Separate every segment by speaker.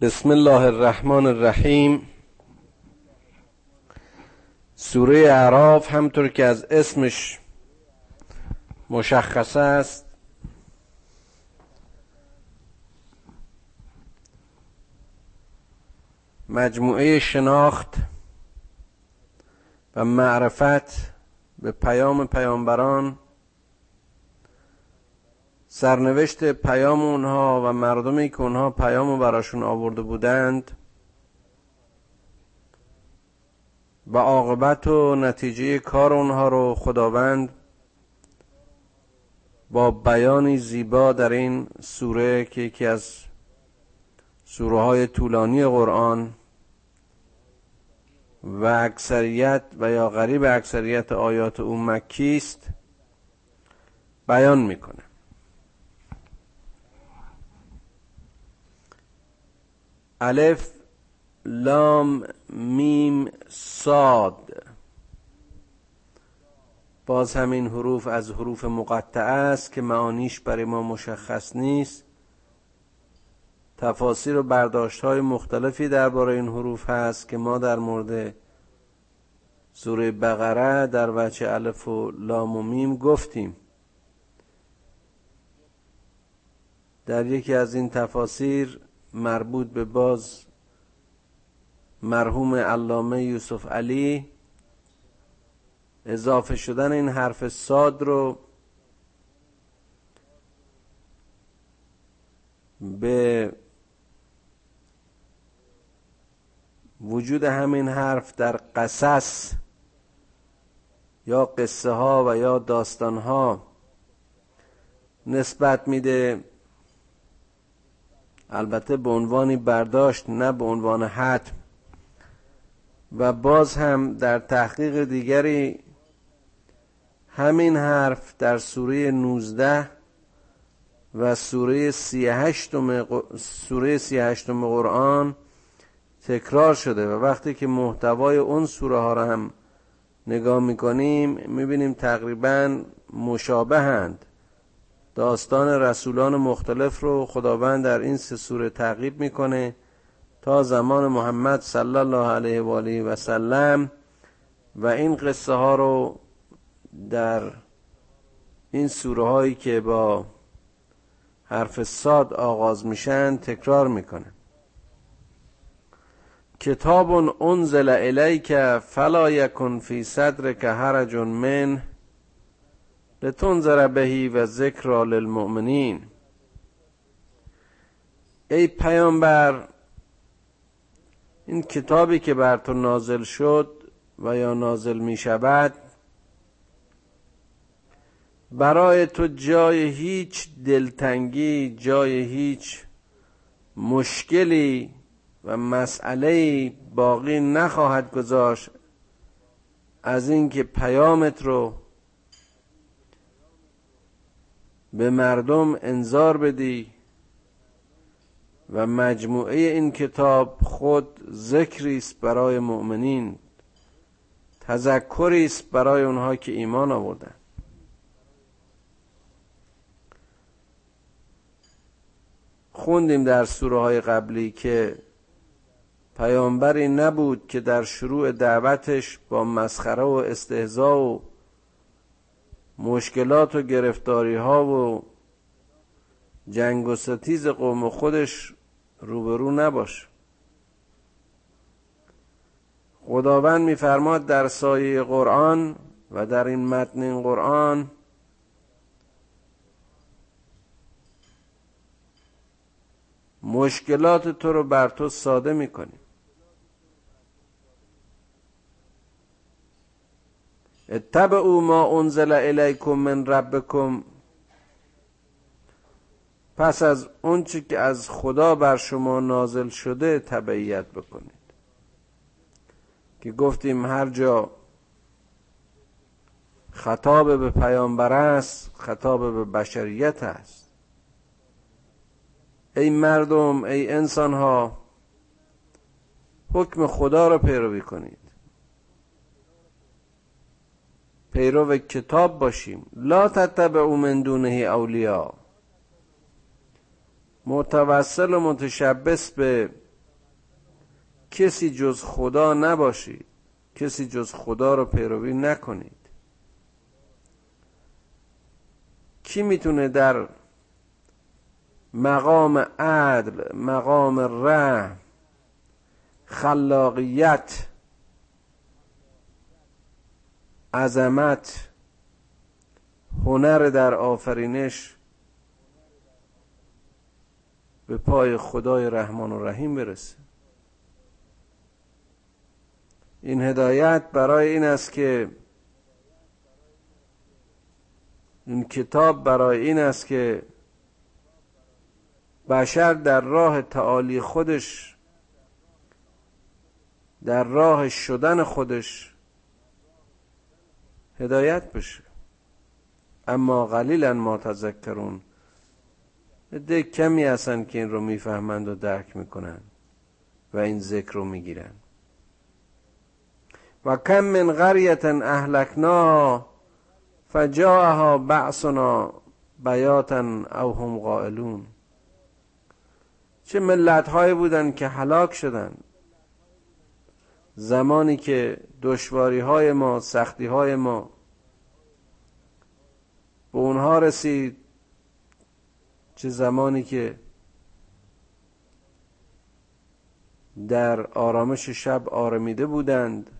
Speaker 1: بسم الله الرحمن الرحیم. سوره اعراف همطور که از اسمش مشخص است. مجموعه شناخت و معرفت به پیام پیامبران سرنوشت پیام اونها و مردمی که اونها پیام براشون آورده بودند و عاقبت و نتیجه کار اونها رو خداوند با بیانی زیبا در این سوره که یکی از سوره های طولانی قرآن و اکثریت و یا غریب اکثریت آیات او مکی است بیان می‌کنه. الف لام میم صاد. باز همین حروف از حروف مقطعه است که معانیش برای ما مشخص نیست. تفاسیر و برداشت های مختلفی درباره این حروف هست که ما در مورد سوره بقره در وجه الف و لام و میم گفتیم. در یکی از این تفاسیر مربوط به باز مرحوم علامه یوسف علی. اضافه شدن این حرف صاد رو به وجود همین حرف در قصص یا قصه ها و یا داستان ها نسبت میده البته به عنوانی برداشت نه به عنوان حتم. و باز هم در تحقیق دیگری همین حرف در سوره 19 و سوره 38 سوره 38 قرآن تکرار شده و وقتی که محتوای اون سوره ها را هم نگاه می‌کنیم می‌بینیم تقریبا مشابهند. داستان رسولان مختلف رو خداوند در این سه سوره تعقیب می‌کنه تا زمان محمد صلی الله علیه و آله و سلم و این قصه ها رو در این سوره هایی که با حرف صاد آغاز میشن تکرار می‌کنه. کتاب انزل الیک فلا یکن فی صدرک حرج من لتنذر بهی و ذکر للمؤمنین. ای پیامبر این کتابی که بر تو نازل شد و یا نازل می شود برای تو جای هیچ دلتنگی جای هیچ مشکلی و مسئله باقی نخواهد گذاشت از اینکه پیامت رو به مردم انذار بدی و مجموعه این کتاب خود ذکری است برای مؤمنین تذکری است برای اونها که ایمان آوردن. خوندیم در سوره های قبلی که پیامبری نبود که در شروع دعوتش با مسخره و استهزا و مشکلات و گرفتاری ها و جنگ و ستیز قوم خودش روبرو نباش. خداوند میفرماد در سایه قرآن و در این متن این قرآن مشکلات تو رو بر تو ساده می‌کنیم. اتبعوا ما انزل الیکم من ربکم. پس از اونچه که از خدا بر شما نازل شده تبعیت بکنید. که گفتیم هر جا خطاب به پیامبر است خطاب به بشریت است. ای مردم ای انسان ها حکم خدا را پیروی کنید. پیرو کتاب باشیم. لا تتبعوا من دونه اولیا متوسل و متشبس به کسی جز خدا نباشید. کسی جز خدا رو پیروی نکنید. کی می‌تونه در مقام عدل مقام رحم خلاقیت عظمت هنر در آفرینش به پای خدای رحمان و رحیم برسه. این هدایت برای این است که این کتاب برای این است که بشر در راه تعالی خودش در راه شدن خودش هدایت بشه. اما قلیلا ما تذکرون. ده کمی هستن که این رو می‌فهمند و درک می‌کنن و این ذکر رو می‌گیرن. و کم من قریت اهلکنا فجاءها بعثنا بیاتا او هم قائلون چه ملت هایی بودن که هلاک شدن زمانی که دشواری های ما سختی های ما به اونها رسید چه زمانی که در آرامش شب آرمیده بودند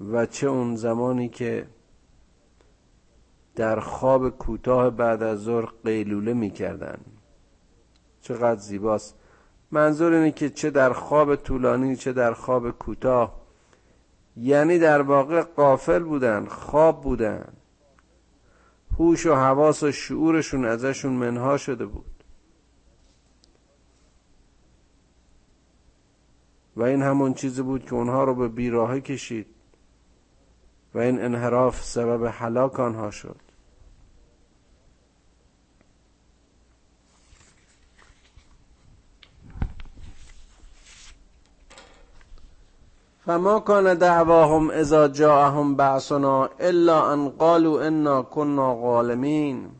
Speaker 1: و چه اون زمانی که در خواب کوتاه بعد از ظهر قیلوله می‌کردن چقدر زیباست. منظور اینه که چه در خواب طولانی چه در خواب کوتاه. یعنی در واقع قافل بودن خواب بودن. هوش و حواس و شعورشون ازشون منها شده بود. و این همون چیزی بود که اونها رو به بیراهه کشید. و این انحراف سبب حلاک آنها شد. فما کان دعواهم اذا جاءهم بعثنا الا ان قالوا انا كنا غالمین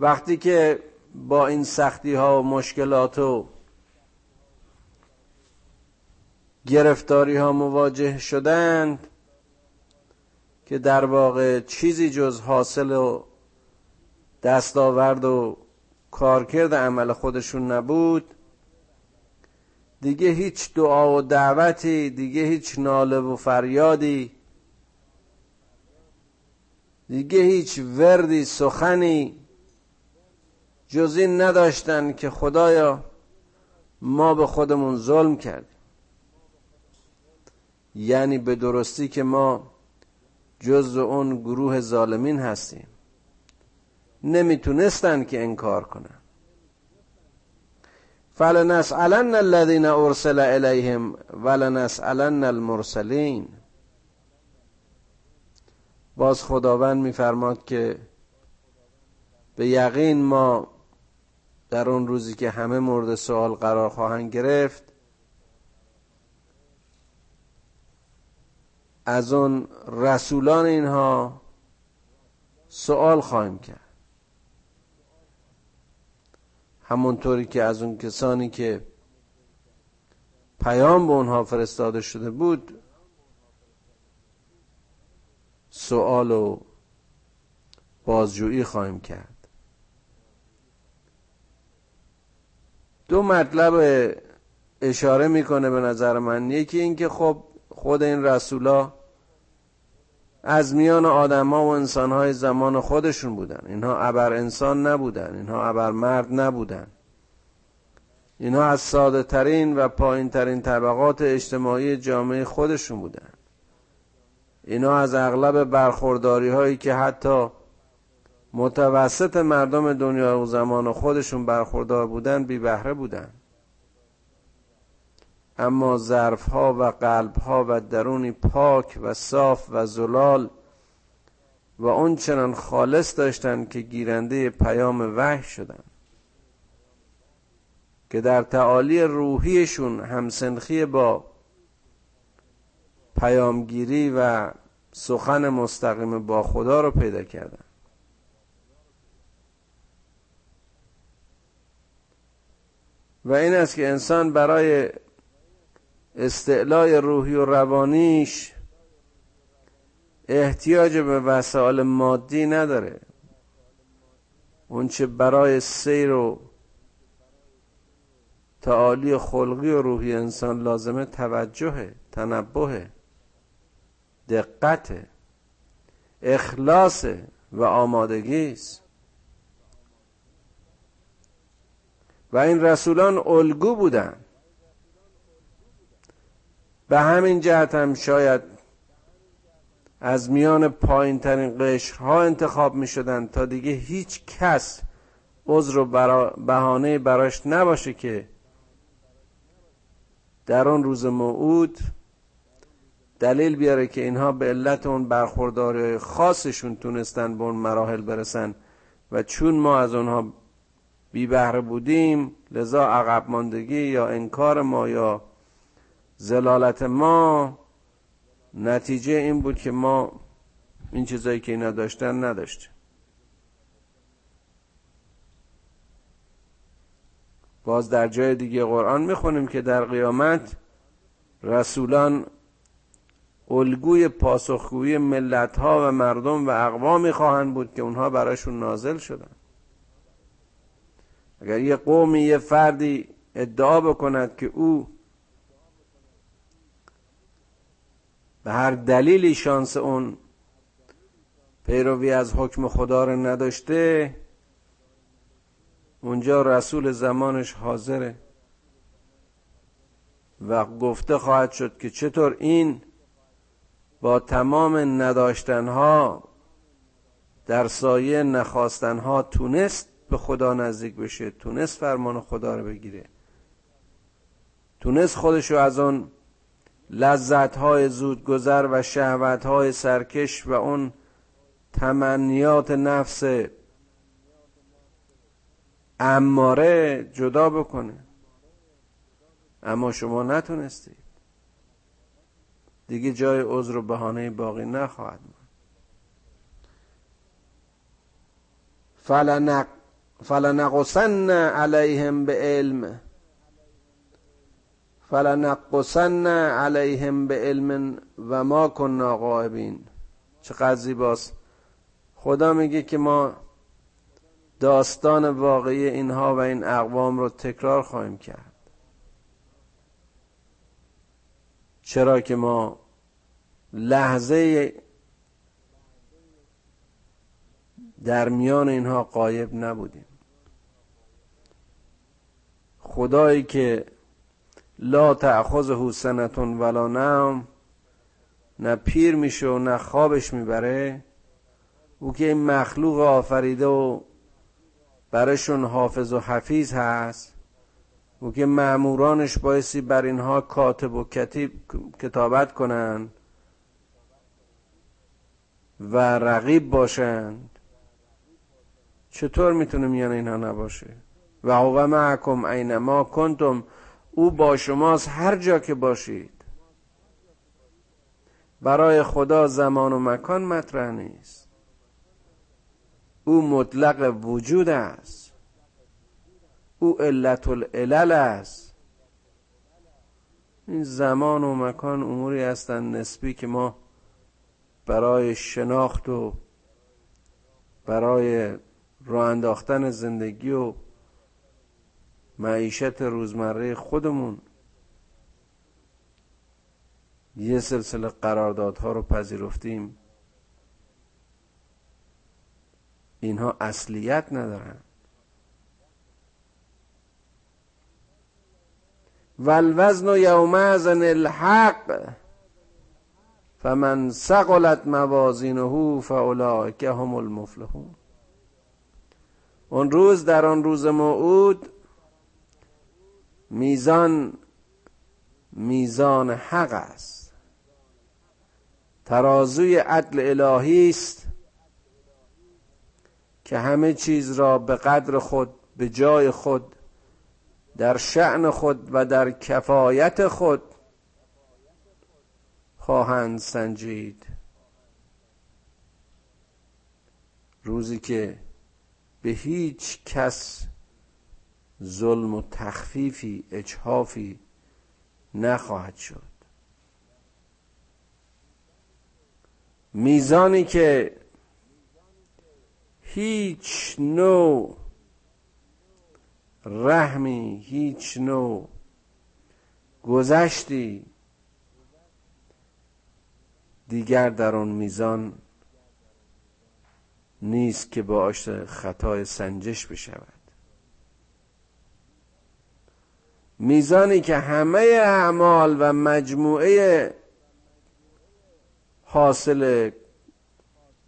Speaker 1: وقتی که با این سختی ها و مشکلات و گرفتاری ها مواجه شدند که در واقع چیزی جز حاصل و دستاورد و کارکرد عمل خودشون نبود دیگه هیچ دعا و دعوتی دیگه هیچ ناله و فریادی. دیگه هیچ وردی سخنی جز این نداشتن که خدایا ما به خودمون ظلم کردیم. یعنی به درستی که ما جز اون گروه ظالمین هستیم. نمی‌تونستن که انکار کنن. فلنسألن الذين ارسل الیهم ولنسألن المرسلین باز خداوند میفرماد که به یقین ما در اون روزی که همه مورد سوال قرار خواهند گرفت از اون رسولان اینها سوال خواهیم کرد. همونطوری که از اون کسانی که پیام به اونها فرستاده شده بود سوال و بازجویی خواهیم کرد. دو مطلب اشاره می‌کنه به نظر من. یکی اینکه خب خود این رسولا از میان آدما و انسانهای زمان خودشون بودن. اینها ابر انسان نبودن. اینها ابر مرد نبودن. اینها از ساده ترین و پایین ترین طبقات اجتماعی جامعه خودشون بودن. اینها از اغلب برخورداری هایی که حتی متوسط مردم دنیا و زمان خودشون برخوردار بودن بی بهره بودن. اما ظرف ها و قلب ها و درونی پاک و صاف و زلال و اون چنان خالص داشتند که گیرنده پیام وحی شدند. که در تعالی روحیشون همسنخی با پیامگیری و سخن مستقیم با خدا رو پیدا کردن. و این است که انسان برای استعلای روحی و روانیش احتیاج به وسایل مادی نداره. اونچه برای سیر و تعالی خلقی و روحی انسان لازمه توجه تنبه دقت اخلاص و آمادگی است و این رسولان الگو بودند به همین جهت هم شاید از میان پایین ترین قشرها انتخاب می شدن تا دیگه هیچ کس عذر و برا بهانه براش نباشه که در آن روز موعود دلیل بیاره که اینها به علت اون برخورداری خاصشون تونستن به اون مراحل برسن و چون ما از اونها بی بهره بودیم لذا عقب ماندگی یا انکار ما یا زلالت ما نتیجه این بود که ما این چیزایی که اینا داشتن نداشتیم. باز در جای دیگه قرآن می‌خونیم که در قیامت رسولان الگوی پاسخگویی ملت ها و مردم و اقوامی خواهند بود که اونها براشون نازل شدن. اگر یه قومی یه فردی ادعا بکند که او به هر دلیلی شانس اون پیروی از حکم خدا رو نداشته اونجا رسول زمانش حاضره. و گفته خواهد شد که چطور این با تمام نداشتنها در سایه نخواستنها تونست به خدا نزدیک بشه تونست فرمان خدا رو بگیره تونست خودشو از اون لذت های زودگذر و شهوت های سرکش و اون تمنیات نفس اماره جدا بکنه. اما شما نتونستید. دیگه جای عذر و بهانه باقی نخواهد ماند فلنق فلنقصن علیهم به علم. فلنقصن علیهم به علم و ما کننا غائبین چقدر زیباست. خدا میگه که ما داستان واقعی اینها و این اقوام رو تکرار خواهیم کرد. چرا که ما لحظه در میان اینها قایب نبودیم. خدایی که لا تأخذه سنتون ولا نام نه پیر میشه و نه خوابش می‌بره. او که این مخلوق آفریده و برشون حافظ و حفیظ هست. او که معمورانش بایستی بر اینها کاتب و کتیب کتابت کنند و رقیب باشند چطور می‌تونه میان اینها نباشه؟ و هو معکم اینما کنتم او با شماست هر جا که باشید. برای خدا زمان و مکان مطرح نیست. او مطلق وجود است. او علت العلل است. این زمان و مکان اموری هستند نسبی که ما برای شناخت و برای راه انداختن زندگی و معیشت روزمره خودمون. یه سلسله قراردادها رو پذیرفتیم. اینها اصلیت ندارن. والوزن یومئذ الحق فمن ثقلت موازینه فاولئک هم المفلحون. اون روز در آن روز موعود میزان میزان حق است. ترازوی عدل الهی است که همه چیز را به قدر خود به جای خود در شعن خود و در کفایت خود خواهند سنجید. روزی که به هیچ کس ظلم و تخفیفی اجحافی نخواهد شد. میزانی که هیچ نوع رحمی هیچ نوع گذشتی دیگر در آن میزان نیست که باعث خطای سنجش بشود. میزانی که همه اعمال و مجموعه حاصل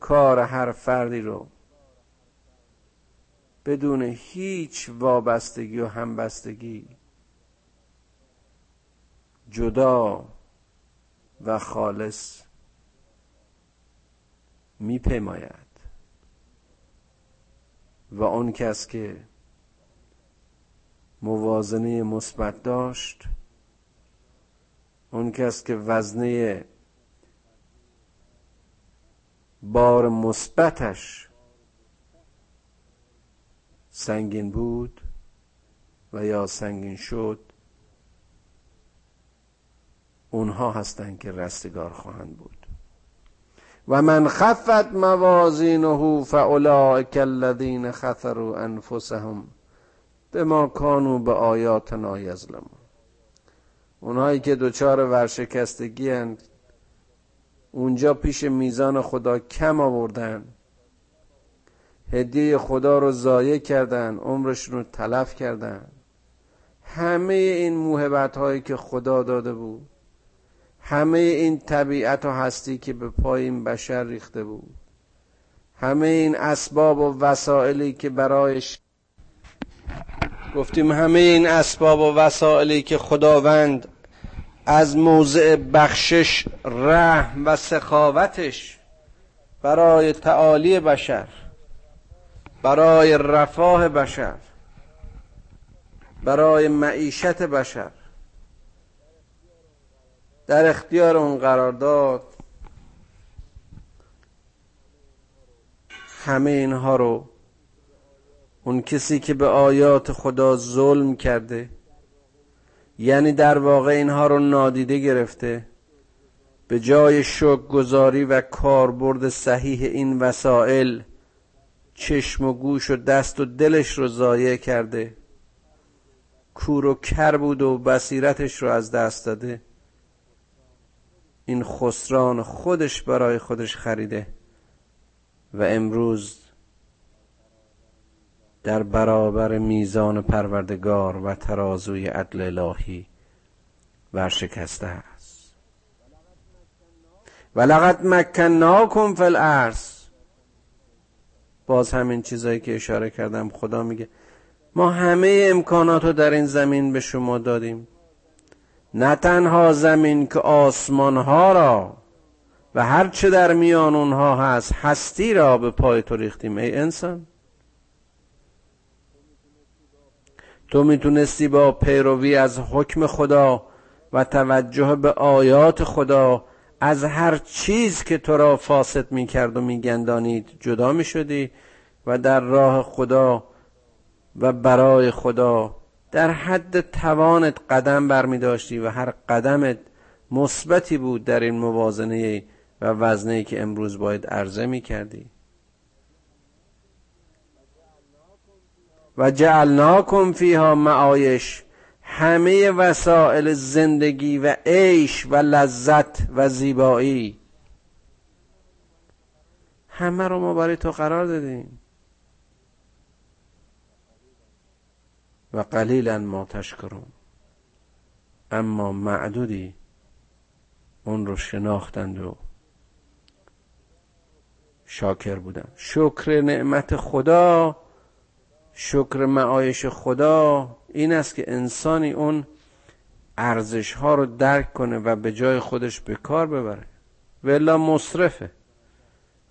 Speaker 1: کار هر فردی رو بدون هیچ وابستگی و همبستگی جدا و خالص میپیماید. و اون کس که موازنه مثبت داشت. اون کس که وزنه بار مثبتش سنگین بود و یا سنگین شد اونها هستند که رستگار خواهند بود. و من خفت موازینه فاولئک الذین خسروا انفسهم. بما کانوا به آیاتنا یظلمون. اونهایی که دچار ورشکستگی هند اونجا پیش میزان خدا کم آوردن. هدیه خدا رو ضایع کردن عمرشون رو تلف کردن. همه این موهبت هایی که خدا داده بود. همه این طبیعت و هستی که به پای این بشر ریخته بود. همه این اسباب و وسائلی که برایش گفتیم همه این اسباب و وسائلی که خداوند از موضع بخشش رحم و سخاوتش برای تعالی بشر برای رفاه بشر برای معیشت بشر در اختیار اون قرار داد. همه اینها رو اون کسی که به آیات خدا ظلم کرده یعنی در واقع اینها رو نادیده گرفته به جای شک گذاری و کاربرد صحیح این وسایل چشم و گوش و دست و دلش رو ضایع کرده کور و کر بود و بصیرتش رو از دست داده این خسران خودش برای خودش خریده و امروز در برابر میزان پروردگار و ترازوی عدل الهی ورشکسته است. و لقد مکناکم فی الارض. باز همین چیزایی که اشاره کردم خدا میگه ما همه امکانات رو در این زمین به شما دادیم. نه تنها زمین که آسمان ها را و هر چه در میان اونها هست هستی را به پای تو ریختیم ای انسان. تو می‌تونستی با پیروی از حکم خدا و توجه به آیات خدا از هر چیز که تو را فاسد می‌کرد و میگندانید جدا می‌شدی و در راه خدا و برای خدا در حد توانت قدم برمی داشتی و هر قدمت مثبتی بود در این موازنه و وزنه که امروز باید عرضه می کردی و جعلناکم فیها معایش. همه وسائل زندگی و عیش و لذت و زیبایی. همه رو ما برای تو قرار دادیم. و قلیلا ما تشکرون. اما معدودی اون رو شناختند و شاکر بودن شکر نعمت خدا شکر معایش خدا این است که انسانی اون ارزش ها رو درک کنه و به جای خودش به کار ببره. ولا مصرفه.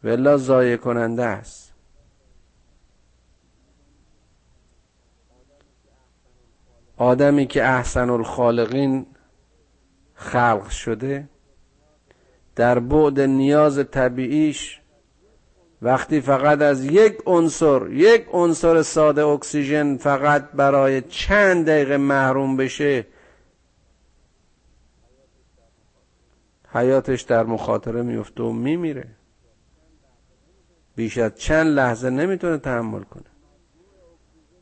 Speaker 1: ولا ضایع کننده است. آدمی که احسن الخالقین خلق شده در بعد نیاز طبیعیش وقتی فقط از یک عنصر یک عنصر ساده اکسیژن فقط برای چند دقیقه محروم بشه حیاتش در مخاطره میفته و میمیره. بیش از چند لحظه نمی‌تونه تحمل کنه.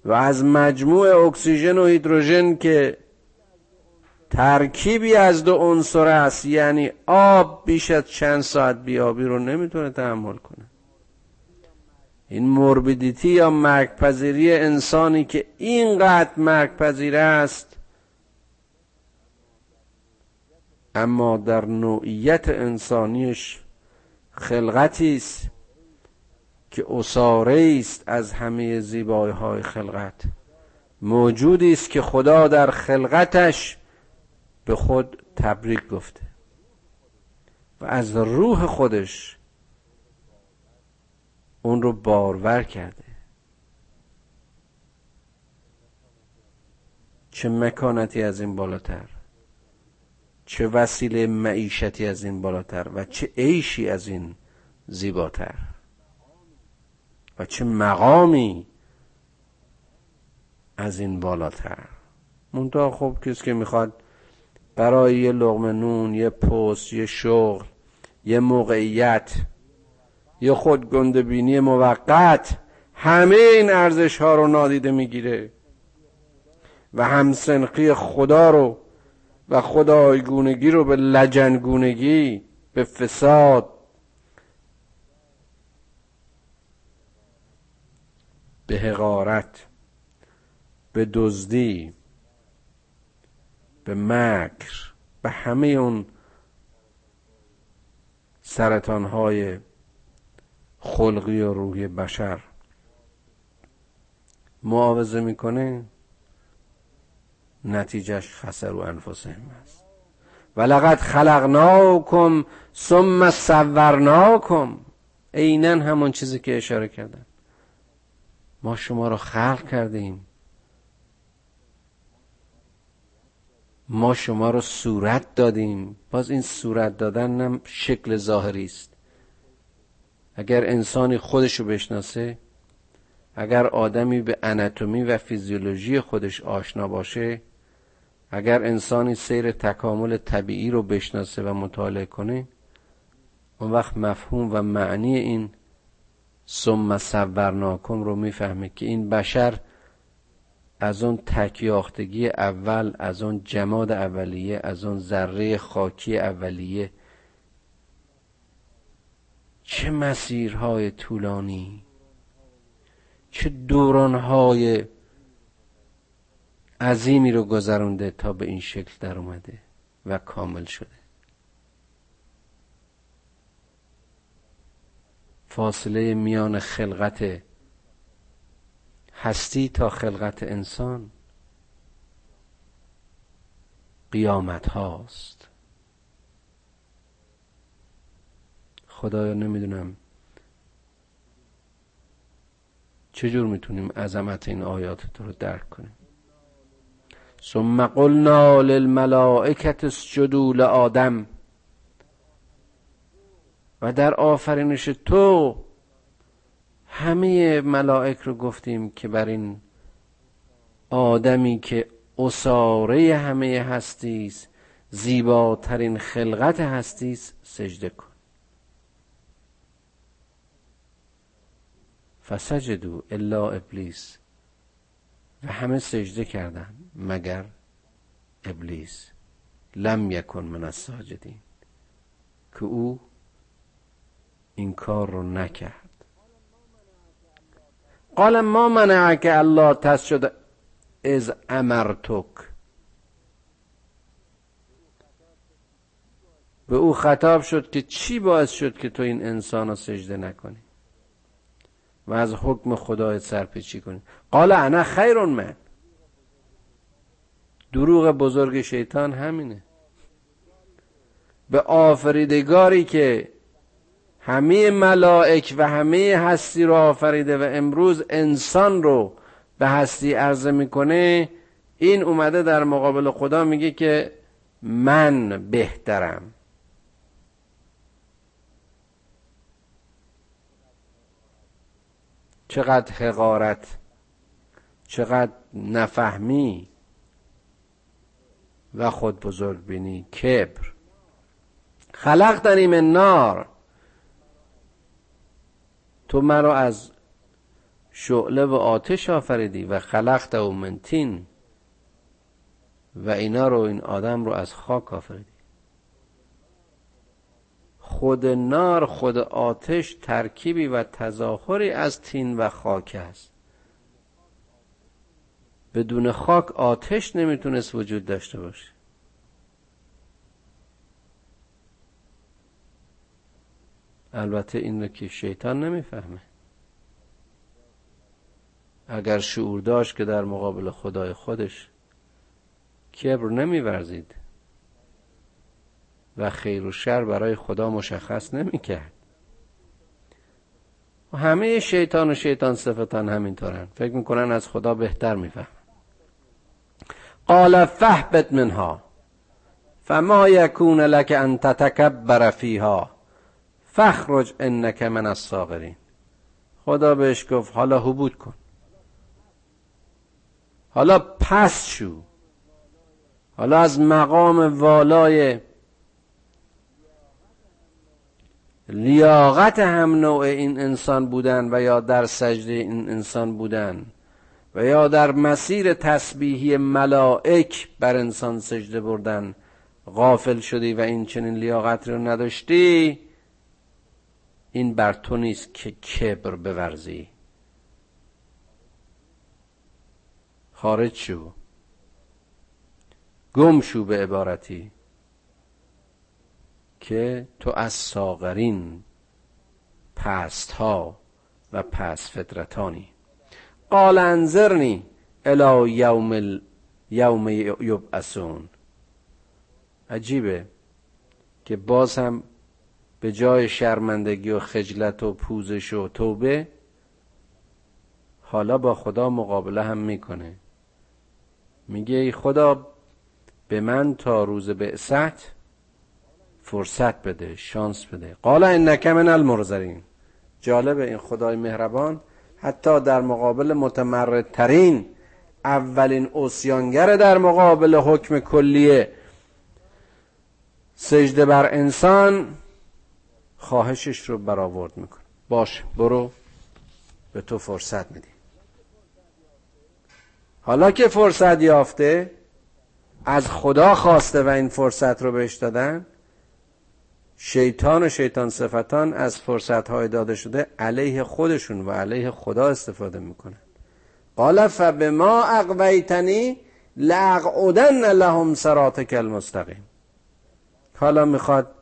Speaker 1: و از مجموع اکسیژن و هیدروژن که ترکیبی از دو عنصر است یعنی آب بیش از چند ساعت بیابی رو نمی‌تونه تحمل کنه. این موربیدیتی یا مرگپذیری انسانی که اینقدر مرگپذیر است اما در نوعیت انسانیش خلقتی است که اساره است از همه زیبایی های خلقت. موجودی است که خدا در خلقتش به خود تبریک گفته و از روح خودش اون رو بارور کرده. چه مکانتی از این بالاتر؟ چه وسیله معیشتی از این بالاتر؟ و چه عیشی از این زیباتر؟ و چه مقامی از این بالاتر؟ منتها خوب کسی که می‌خواد برای یه لغم نون یه پست یه شغل یه موقعیت یه خود گندبینی موقت همه این ارزش ها رو نادیده می‌گیره و همسنقی خدا رو و خدایگونگی رو به لجنگونگی به فساد به حقارت به دزدی به مکر به همه اون سرطان های خلقی و روحی بشر. معاوضه می‌کنه نتیجهش خسر و انفسهم است. ولقد خلقناکم ثم صورناکم. عینا همون چیزی که اشاره کردم ما شما رو خلق کردیم. ما شما رو صورت دادیم. باز این صورت دادن هم شکل ظاهری است. اگر انسانی خودشو بشناسه اگر آدمی به اناتومی و فیزیولوژی خودش آشنا باشه اگر انسانی سیر تکامل طبیعی رو بشناسه و مطالعه کنه اون وقت مفهوم و معنی این ثم صورناکم رو می‌فهمه که این بشر از اون تکیاختگی اول از اون جماد اولیه از اون ذره خاکی اولیه چه مسیرهای طولانی چه دورانهای عظیمی رو گذرونده تا به این شکل در اومده و کامل شده. فاصله میان خلقت هستی تا خلقت انسان قیامت هاست. خدایا نمی‌دونم چجور می‌تونیم عظمت این آیات رو درک کنیم. ثم قلنا للملائکت اسجدوا لآدم. و در آفرینش تو همه ملائک رو گفتیم که بر این آدمی که اساره همه هستی است زیباترین خلقت هستی سجده کن. فسجدو الا ابلیس. و همه سجده کردن مگر ابلیس. لم یکن من الساجدین. که او این کار رو نکرد. قال ما منعک الله تسجد از امرتک. به او خطاب شد که چی باعث شد که تو این انسان رو سجده نکنی؟ و از حکم خدای سرپیچی کنی. قال انا خیر من. دروغ بزرگ شیطان همینه. به آفریدگاری که همه ملائک و همه هستی رو آفریده و امروز انسان رو به هستی عرضه می‌کنه این اومده در مقابل خدا میگه که من بهترم. چقدر حقارت چقدر نفهمی و خود بزرگ بینی. کبر. خلقتنی من نار. تو مرا از شعله و آتش آفریدی و خلقت او منتین و اینا رو این آدم رو از خاک آفریدی. خود نار خود آتش ترکیبی و تظاهری از تین و خاک است. بدون خاک آتش نمی‌تونست وجود داشته باشه. البته این رو که شیطان نمی‌فهمه. اگر شعور داشت که در مقابل خدای خودش کبر نمیورزید. و خیر و شر برای خدا مشخص نمی‌کرد. و همه شیطان و شیطان صفتان همینطورن. فکر می‌کنن از خدا بهتر میفهم قال فهبت منها. فما یکون لك ان تتکبر فیها. فخرج انک من الصاغرین. خدا بهش گفت حالا حبود کن. حالا پس شو. حالا از مقام والای لیاقت هم نوع این انسان بودن و یا در سجده این انسان بودن و یا در مسیر تسبیحی ملائک بر انسان سجده بردن غافل شدی و این چنین لیاقت رو نداشتی این بر تو نیست که کبر بورزی. خارج شو. گم شو به عبارتی. که تو از ساغرین پست ها و پس فطرتانی. قال انظرنی الى یوم یوم یبعثون. عجیبه که باز هم به جای شرمندگی و خجلت و پوزش و توبه حالا با خدا مقابله هم می‌کنه. میگه ای خدا به من تا روز بعثت فرصت بده شانس بده. قال انک من المرزرین جالب این خدای مهربان. حتی در مقابل متمردترین اولین اوسیانگر در مقابل حکم کلیه سجده بر انسان خواهشش رو برآورد می‌کنه. باش برو به تو فرصت میدیم. حالا که فرصت یافته از خدا خواسته و این فرصت رو بهش دادن شیطان و شیطان صفتان از فرصت های داده شده علیه خودشون و علیه خدا استفاده می‌کنن. قال فبما اقویتنی لاقعدن لهم صراطک المستقیم. حالا می‌خواد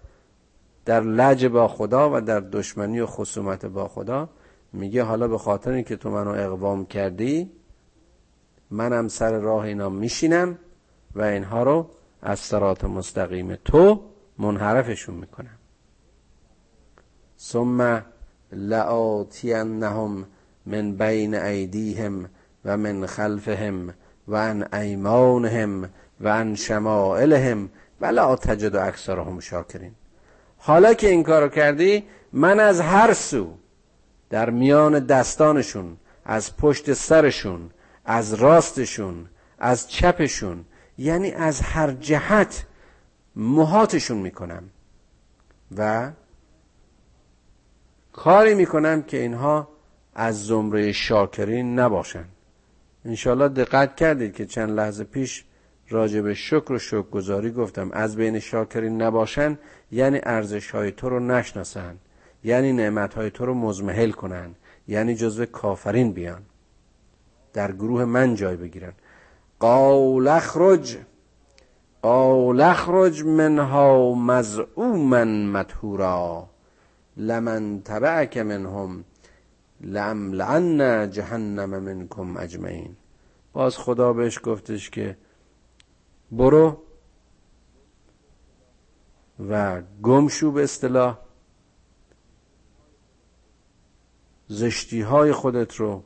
Speaker 1: در لج با خدا و در دشمنی و خصومت با خدا میگه حالا به خاطر اینکه تو منو اقوام کردی منم سر راه اینا میشینم و اینها رو از سرات مستقیم تو منحرفشون می‌کنم ثم لآتینهم من بین ایدیهم و من خلفهم و عن ایمانهم و عن شمائلهم ولا تجد اکثرهم شاکرین. حالا که این کارو کردی من از هر سو در میان دستانشون از پشت سرشون از راستشون از چپشون یعنی از هر جهت محاتشون می‌کنم. و کاری می‌کنم که اینها از زمره شاکرین نباشن. انشالله دقت کردید که چند لحظه پیش راجع به شکر و شکرگزاری گفتم. از بین شاکرین نباشن یعنی ارزش های تو رو نشناسن یعنی نعمت های تو رو مزمحل کنن یعنی جزو کافرین بیان. در گروه من جای بگیرن. قال اخرج. قال اخرج منها مزعوما مدهورا لمن تبعك منهم لعن جهنم منكم اجمعین. باز خدا بهش گفتش که برو و گمشو به اصطلاح. زشتی های خودت رو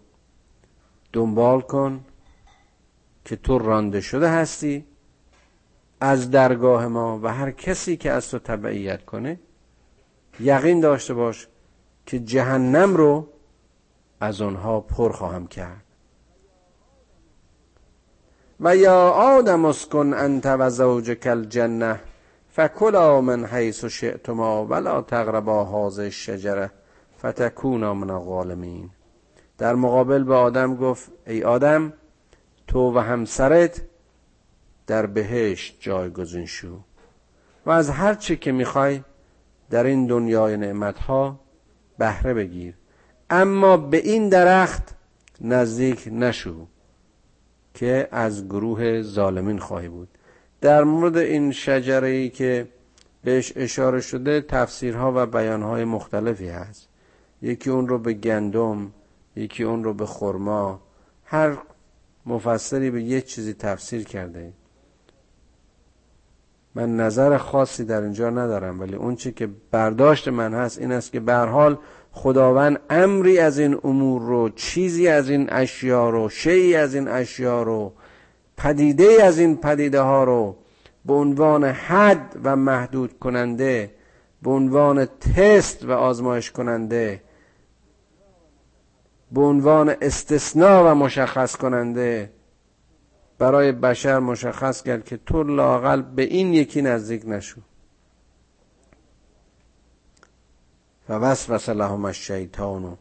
Speaker 1: دنبال کن که تو رانده شده هستی. از درگاه ما و هر کسی که از تو تبعیت کنه یقین داشته باش که جهنم رو از آنها پر خواهم کرد. و یا آدم اسکن انت و زوجک الجنه فکلا من حیث شئتما ولا تقربا هذه الشجره فتکونا من الظالمین. در مقابل به آدم گفت ای آدم تو و همسرت در بهشت جایگزین شو. و از هر چی که می‌خوای در این دنیای نعمتها بهره بگیر. اما به این درخت نزدیک نشو که از گروه ظالمین خواهی بود. در مورد این شجره ای که بهش اشاره شده تفسیرها و بیانهای مختلفی هست. یکی اون رو به گندم یکی اون رو به خرما. هر مفسری به یه چیزی تفسیر کرده. من نظر خاصی در اینجا ندارم ولی اون چی که برداشت من هست این است که به حال خداوند امری از این امور رو چیزی از این اشیا رو شیعی از این اشیا رو پدیده از این پدیده ها رو به عنوان حد و محدود کننده به عنوان تست و آزمایش کننده به عنوان استثناء و مشخص کننده برای بشر مشخص کرد که تو لاقل به این یکی نزدیک نشو. فوسوس لهم الشیطان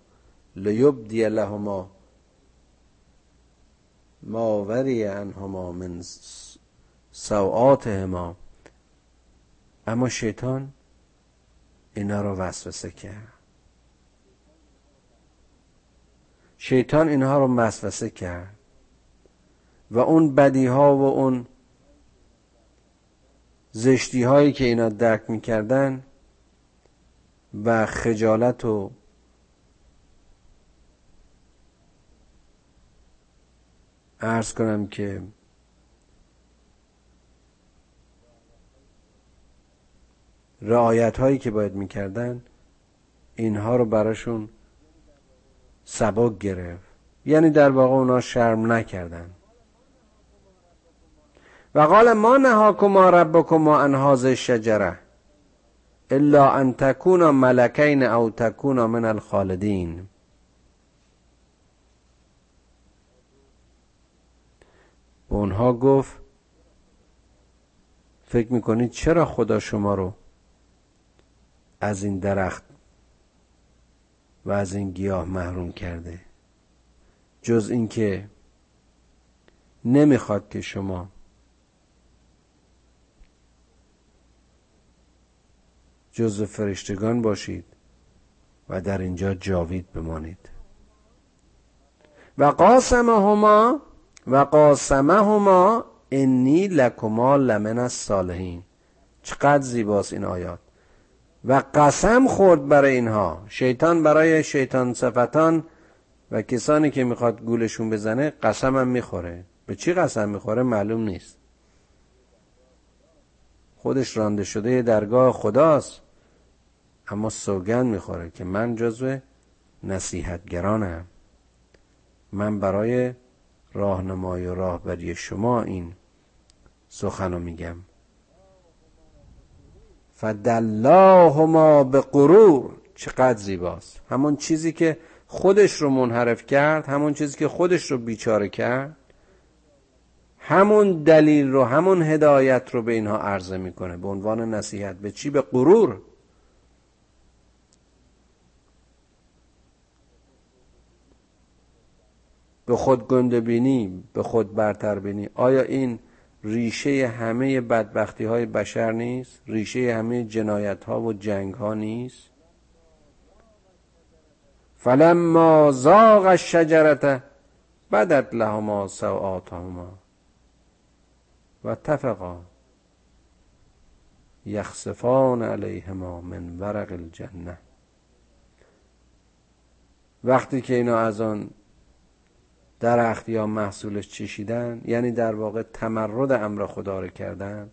Speaker 1: لیبدی لهما ما وری عنهما من سوآتهما. اما شیطان اینا رو وسوسه کرد. شیطان اینها رو وسوسه کرد. و اون بدی ها و اون زشتی هایی که اینا درک می‌کردن و خجالت و ارز کنم که رعایت هایی که باید می‌کردن اینها رو براشون سبک گرفت. یعنی در واقع اونا شرم نکردن. و قال ما نهاکما ربکما عن هذه الشجره الا ان تکونا ملکین او تکونا من الخالدین. به اونها گفت فکر می‌کنید چرا خدا شما رو از این درخت و از این گیاه محروم کرده؟ جز اینکه نمی‌خواد که شما جز فرشتگان باشید و در اینجا جاوید بمانید. و قاسمهما و قاسمهما انی لکما لمن الصالحین. چقدر زیباست این آیات. و قسم خورد برای اینها. شیطان برای شیطان صفتان و کسانی که می‌خواد گولشون بزنه قسم هم می‌خوره. به چی قسم می‌خوره معلوم نیست. خودش رانده شده درگاه خداست. اما سوگند می‌خوره که من جزو نصیحتگرانم. من برای راهنمای و راهبری شما این سخن میگم. فدلاهما به غرور چقدر زیباست. همون چیزی که خودش رو منحرف کرد همون چیزی که خودش رو بیچاره کرد همون دلیل رو همون هدایت رو به اینها عرضه می‌کنه. به عنوان نصیحت به چی؟ به غرور. به خود گنده بینی به خود برتر بینی. آیا این ریشه همه بدبختی های بشر نیست؟ ریشه همه جنایت ها و جنگ ها نیست؟ فلما زاغ الشجرت بدت لهما سوآتهما و اتفقا یخصفان علیهما من ورق الجنه وقتی که اینا از آن درخت یا محصولش چشیدن یعنی در واقع تمرد امر خدا رو کردن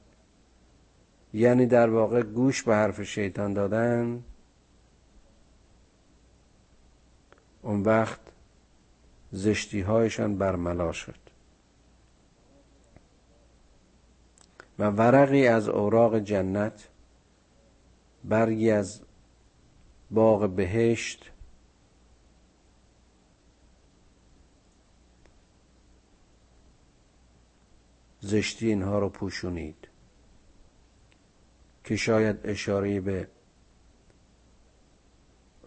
Speaker 1: یعنی در واقع گوش به حرف شیطان دادن اون وقت زشتی هایشان برملا شد. و ورقی از اوراق جنت برگی از باغ بهشت زشتی اینها رو پوشونید. که شاید اشاره به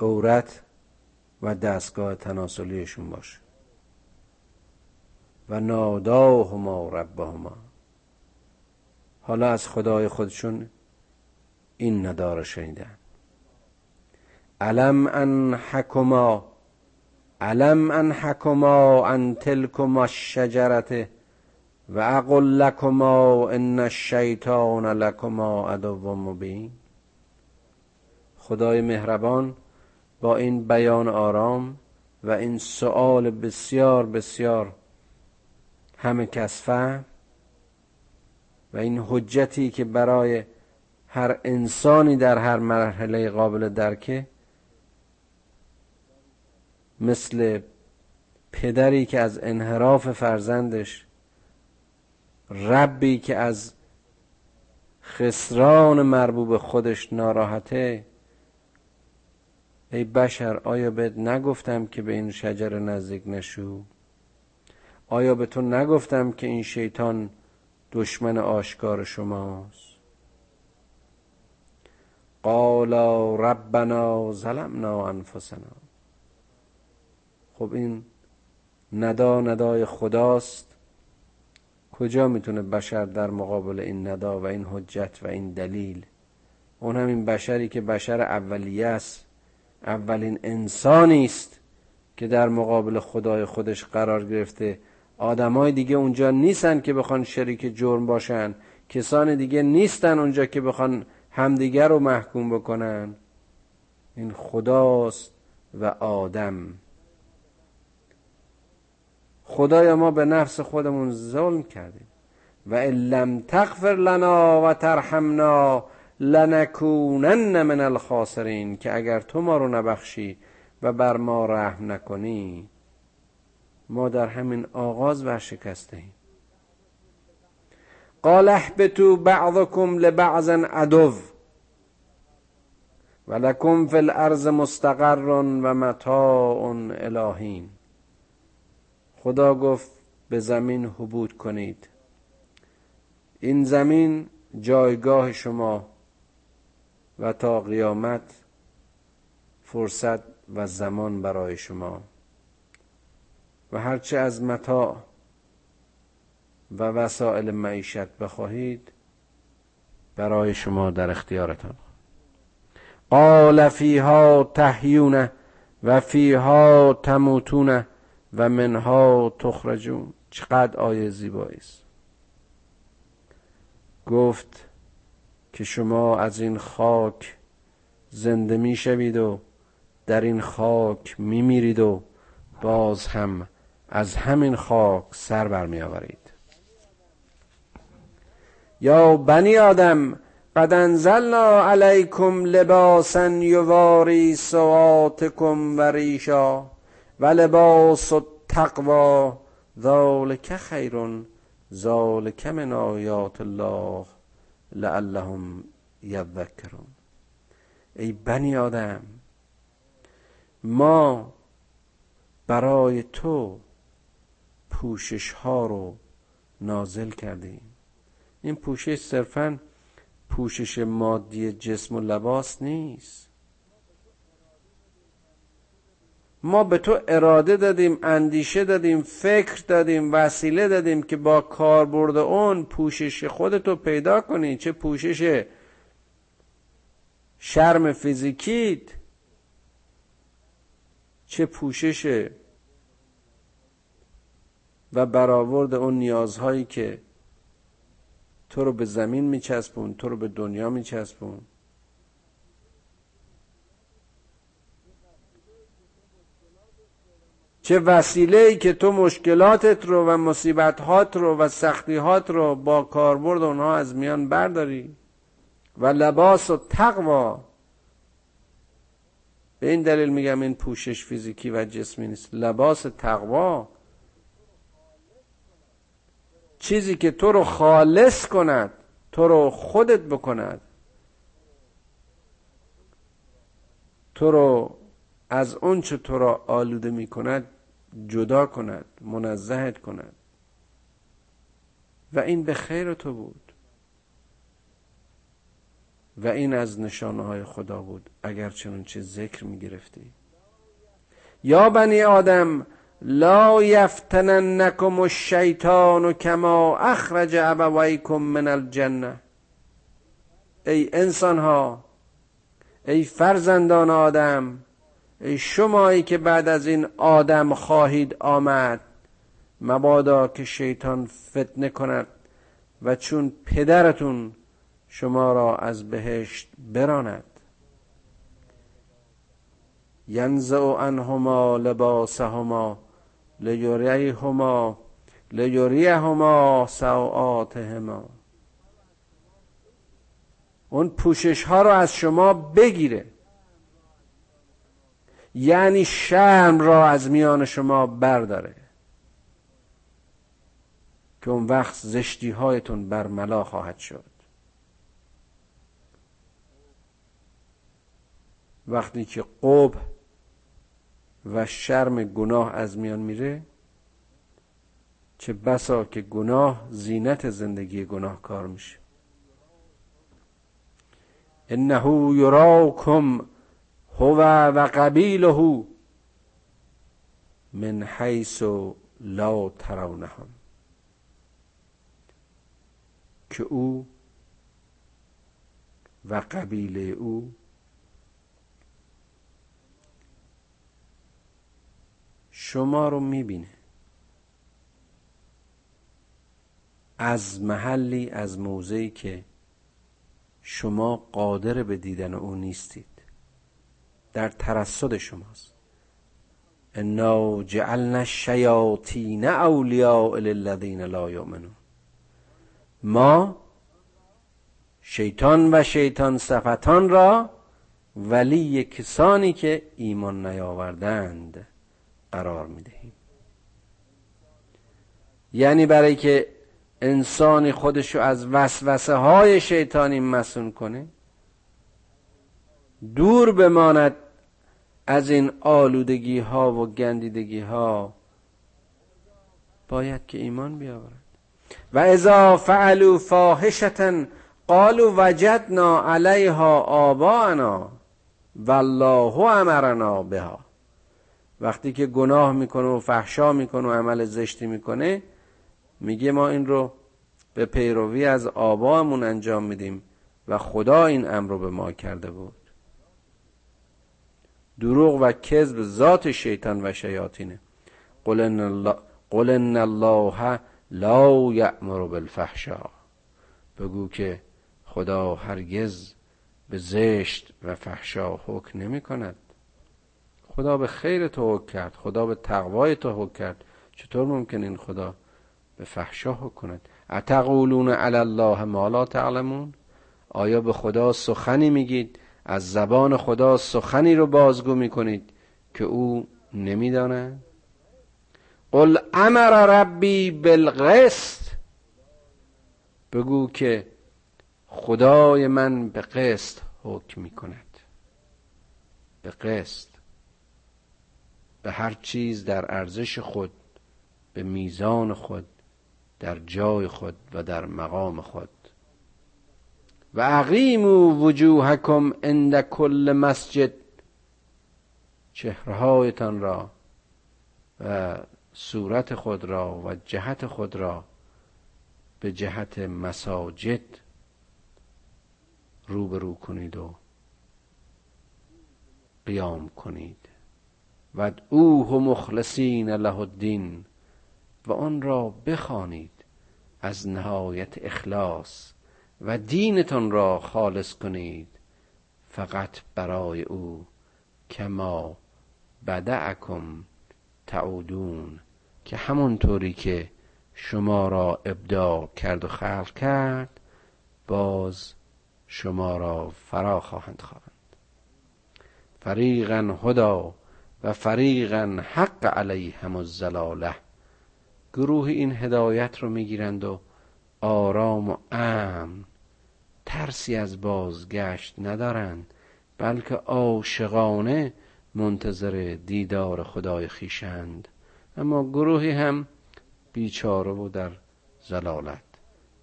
Speaker 1: عورت و دستگاه تناسلیشون باشه. و ناداهما ربهما. حالا از خدای خودشون این نداره شنیدن. علم ان حکما علم ان حکما ان تلکما الشجرته و اقل لکما ان الشیطان لکما عدو مبین. خدای مهربان با این بیان آرام و این سؤال بسیار بسیار همه کس فهم و این حجتی که برای هر انسانی در هر مرحله قابل درکه مثل پدری که از انحراف فرزندش ربی که از خسران مربوب خودش ناراحته ای بشر آیا بهت نگفتم که به این شجر نزدیک نشو؟ آیا به تو نگفتم که این شیطان دشمن آشکار شماست؟ قالا ربنا ظلمنا انفسنا. خب این ندا ندای خداست. کجا می‌تونه بشر در مقابل این ندا و این حجت و این دلیل؟ اون هم این بشری که بشر اولیه است اولین انسانی است که در مقابل خدای خودش قرار گرفته. آدمای دیگه اونجا نیستن که بخوان شریک جرم باشن. کسان دیگه نیستن اونجا که بخوان همدیگر رو محکوم بکنن. این خداست و آدم. خدایا ما به نفس خودمون ظلم کردیم. و لم تغفر لنا و ترحمنا لنکونن من الخاسرین که اگر تو ما رو نبخشی و بر ما رحم نکنی ما در همین آغاز ورشکسته ایم قال احبتوا بعضكم لبعض عدو ولكم في الارض مستقر و متاع الهین. خدا گفت به زمین حبود کنید. این زمین جایگاه شما و تا قیامت فرصت و زمان برای شما. و هرچه از متاع و وسایل معیشت بخواهید برای شما در اختیارتان. قال فیها تحیون و فیها تموتون. و منها تخرجون. چقدر آیه زیبایی است. گفت که شما از این خاک زنده می‌شوید و در این خاک میمیرید و باز هم از همین خاک سر برمی آورید. یا بنی آدم قد انزلنا علیکم لباسا یواری سواتکم و ریشا. و لباس التقوا ذالک خیر ذالک من آیات الله لعلهم یذکرون. ای بنی آدم ما برای تو پوشش ها رو نازل کردیم. این پوشش صرفا پوشش مادی جسم و لباس نیست. ما به تو اراده دادیم اندیشه دادیم فکر دادیم وسیله دادیم که با کاربرد اون پوشش خودتو پیدا کنی. چه پوشش شرم فیزیکیت چه پوشش و برآورد اون نیازهایی که تو رو به زمین میچسبون تو رو به دنیا میچسبون. چه وسیله ای که تو مشکلاتت رو و مصیبتهات رو و سختیهات رو با کاربرد اونها از میان برداری. و لباس و تقوا. به این دلیل میگم این پوشش فیزیکی و جسمی نیست. لباس تقوا. چیزی که تو رو خالص کند تو رو خودت بکند. تو رو از اون چه تو را آلوده می کند جدا کند منزهت کند. و این به خیر تو بود. و این از نشانه های خدا بود اگر چه ذکر می گرفتی یا بنی آدم لا یفتننکم الشیطان کما اخرج ابویکم من الجنه. ای انسان ها ای فرزندان آدم ای شمایی که بعد از این آدم خواهید آمد مبادا که شیطان فتنه کند و چون پدرتون شما را از بهشت براند. ینزع عنهما لباسهما لیریهما لیریهما سوآتهما. اون پوشش ها رو از شما بگیره. یعنی شرم را از میان شما برداره. که اون وقت زشتی هایتون برملا خواهد شد. وقتی که قب و شرم گناه از میان میره چه بسا که گناه زینت زندگی گناهکار میشه. انه یراکم هو و قبیله من حیث لا ترونهم. که او و قبیله او شما رو می‌بینه. از محلی از موضعی که شما قادر به دیدن او نیستید. در ترصد شماست. انا جعلنا الشیاطین اولیاء للذین لا یؤمنون. ما شیطان و شیطان صفتان را ولی کسانی که ایمان نیاوردند قرار می‌دهیم. یعنی برای که انسانی خودشو از وسوسه های شیطانی مسون کنه دور بماند از این آلودگی ها و گندیدگی ها باید که ایمان بیاورد و اذا فعلوا فاحشتا قالوا وجدنا علیها آباءنا والله امرنا بها. وقتی که گناه می‌کنه و فحشا می‌کنه و عمل زشتی می‌کنه میگه ما این رو به پیروی از آبامون انجام میدیم و خدا این امر رو به ما کرده بود. دروغ و کذب ذات شیطان و شیاطینه. قل ان الله, الله لا یأمر بالفحشا بگو که خدا هرگز به زشت و فحشا حکم نمی کند. خدا به خیر تو حکم کرد. خدا به تقوای تو حکم کرد. چطور ممکن این خدا به فحشا حکم کند؟ اتقولون علی الله ما لا تعلمون؟ آیا به خدا سخنی میگید؟ از زبان خدا سخنی رو بازگو می‌کنید که او نمی‌داند. قل امر ربی بالقسط. بگو که خدای من به قسط حکم می‌کند. به قسط. به هر چیز در ارزش خود به میزان خود در جای خود و در مقام خود. و اقیموا وجوهکم عند کل مسجد چهرهایتان را و صورت خود را و جهت خود را به جهت مساجد روبرو کنید و قیام کنید. و اوه مخلصین له الدین و آن را بخوانید از نهایت اخلاص. و دینتان را خالص کنید. فقط برای او کما بدعکم تعودون که همونطوری که شما را ابداع کرد و خلق کرد باز شما را فرا خواهند خواند فریقا هدا و فریقا حق علیهم الزلاله. گروه این هدایت رو می‌گیرند و آرام و امن. ترسی از بازگشت ندارند بلکه عاشقانه منتظر دیدار خدای خیشند اما گروهی هم بیچاره و در زلالت.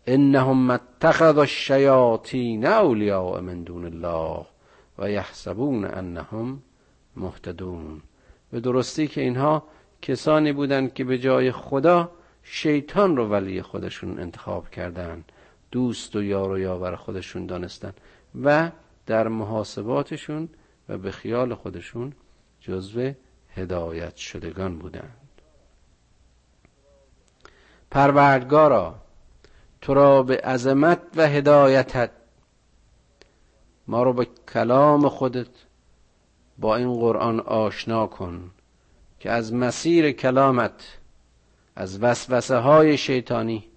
Speaker 1: انهم اتخذوا الشیاطین اولیاء من دون الله و یحسبون انهم مهتدون. به درستی که اینها کسانی بودند که به جای خدا شیطان رو ولی خودشون انتخاب کردند دوست و یار و یاور خودشون دانستن. و در محاسباتشون و به خیال خودشون جزو هدایت شدگان بودند. پروردگارا تو را به عظمت و هدایتت ما رو به کلام خودت با این قرآن آشنا کن که از مسیر کلامت از وسوسه های شیطانی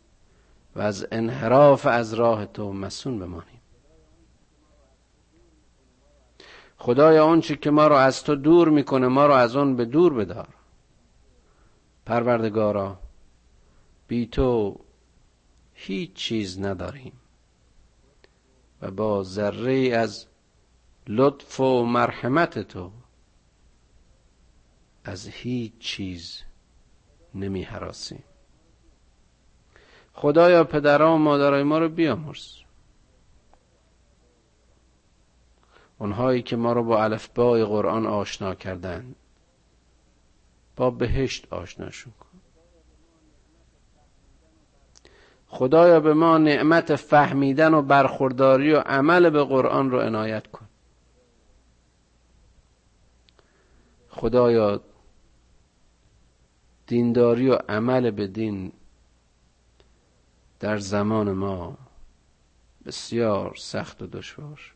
Speaker 1: و از انحراف از راه تو مسون بمانیم. خدایا آنچه که ما رو از تو دور می‌کنه ما رو از آن به دور بدار. پروردگارا بی تو هیچ چیز نداریم. و با ذره از لطف و مرحمت تو از هیچ چیز نمی حراسیم خدایا پدران و مادرای ما رو بیامرز. اونهایی که ما رو با الفبای قرآن آشنا کردند با بهشت آشناشون کن. خدایا به ما نعمت فهمیدن و برخورداری و عمل به قرآن رو عنایت کن. خدایا دینداری و عمل به دین در زمان ما بسیار سخت و دشوار.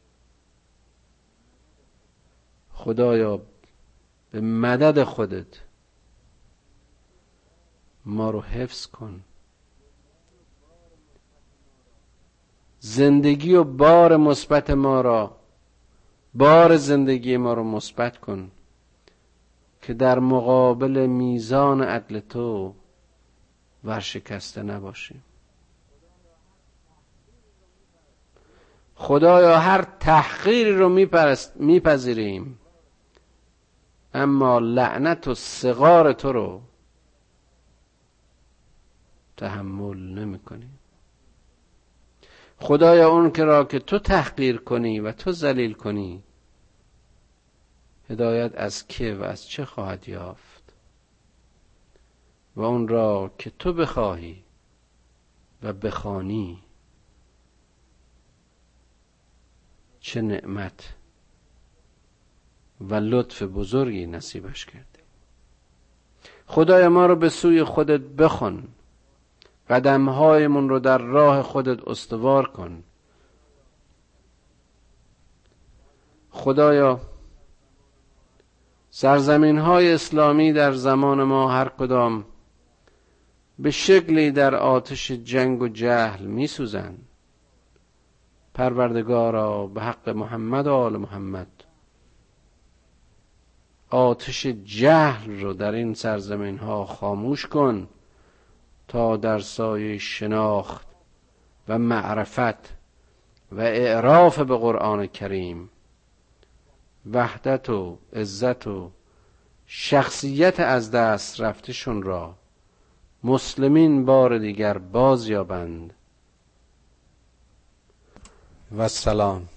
Speaker 1: خدایا به مدد خودت ما رو حفظ کن. زندگی و بار مثبت ما را بار زندگی ما رو مثبت کن. که در مقابل میزان عدل تو ورشکسته نباشیم. خدایا هر تحقیری رو میپذیریم اما لعنت و سقار تو رو تحمل نمی کنیم خدایا اون که را که تو تحقیر کنی و تو ذلیل کنی هدایت از که و از چه خواهد یافت؟ و اون را که تو بخواهی و بخوانی چه نعمت و لطف بزرگی نصیبش کرده. خدای ما رو به سوی خودت بخون قدمهایمون رو در راه خودت استوار کن. خدایا سرزمین های اسلامی در زمان ما هر کدام به شکلی در آتش جنگ و جهل می سوزن پروردگارا به حق محمد و آل محمد. آتش جهل رو در این سرزمین ها خاموش کن تا در سایه شناخت و معرفت و اعراف به قرآن کریم وحدت و عزت و شخصیت از دست رفتشون را مسلمین بار دیگر باز یابند و سلام.